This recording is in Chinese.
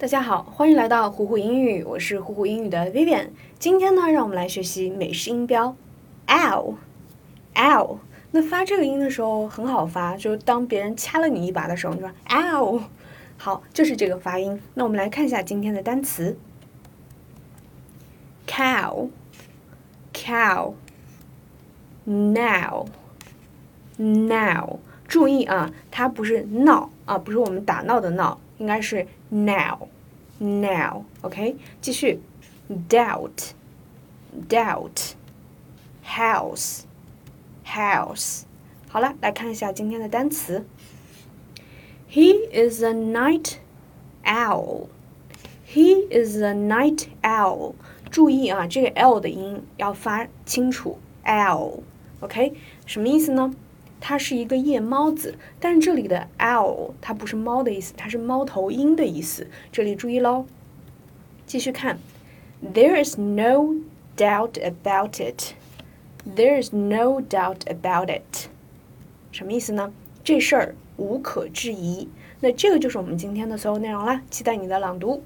大家好，欢迎来到虎虎英语，我是虎虎英语的 Vivian。今天呢，让我们来学习美式音标 ow，ow。那发这个音的时候很好发，就当别人掐了你一把的时候，你说 ow。好，就是这个发音。那我们来看一下今天的单词：cow，cow，now，now。注意啊，它不是闹啊，不是我们打闹的闹。应该是 now，now，OK，继续，doubt，doubt，house，house，好了，来看一下今天的单词。He is a night owl. He is a night owl. 注意啊，这个 l 的音要发清楚，l，OK，什么意思呢？ 它是一个夜猫子，但这里的 owl 它不是猫的意思，它是猫头鹰的意思。这里注意喽，继续看，There is no doubt about it. There is no doubt about it. 什么意思呢？这事儿无可置疑。那这个就是我们今天的所有内容啦，期待你的朗读。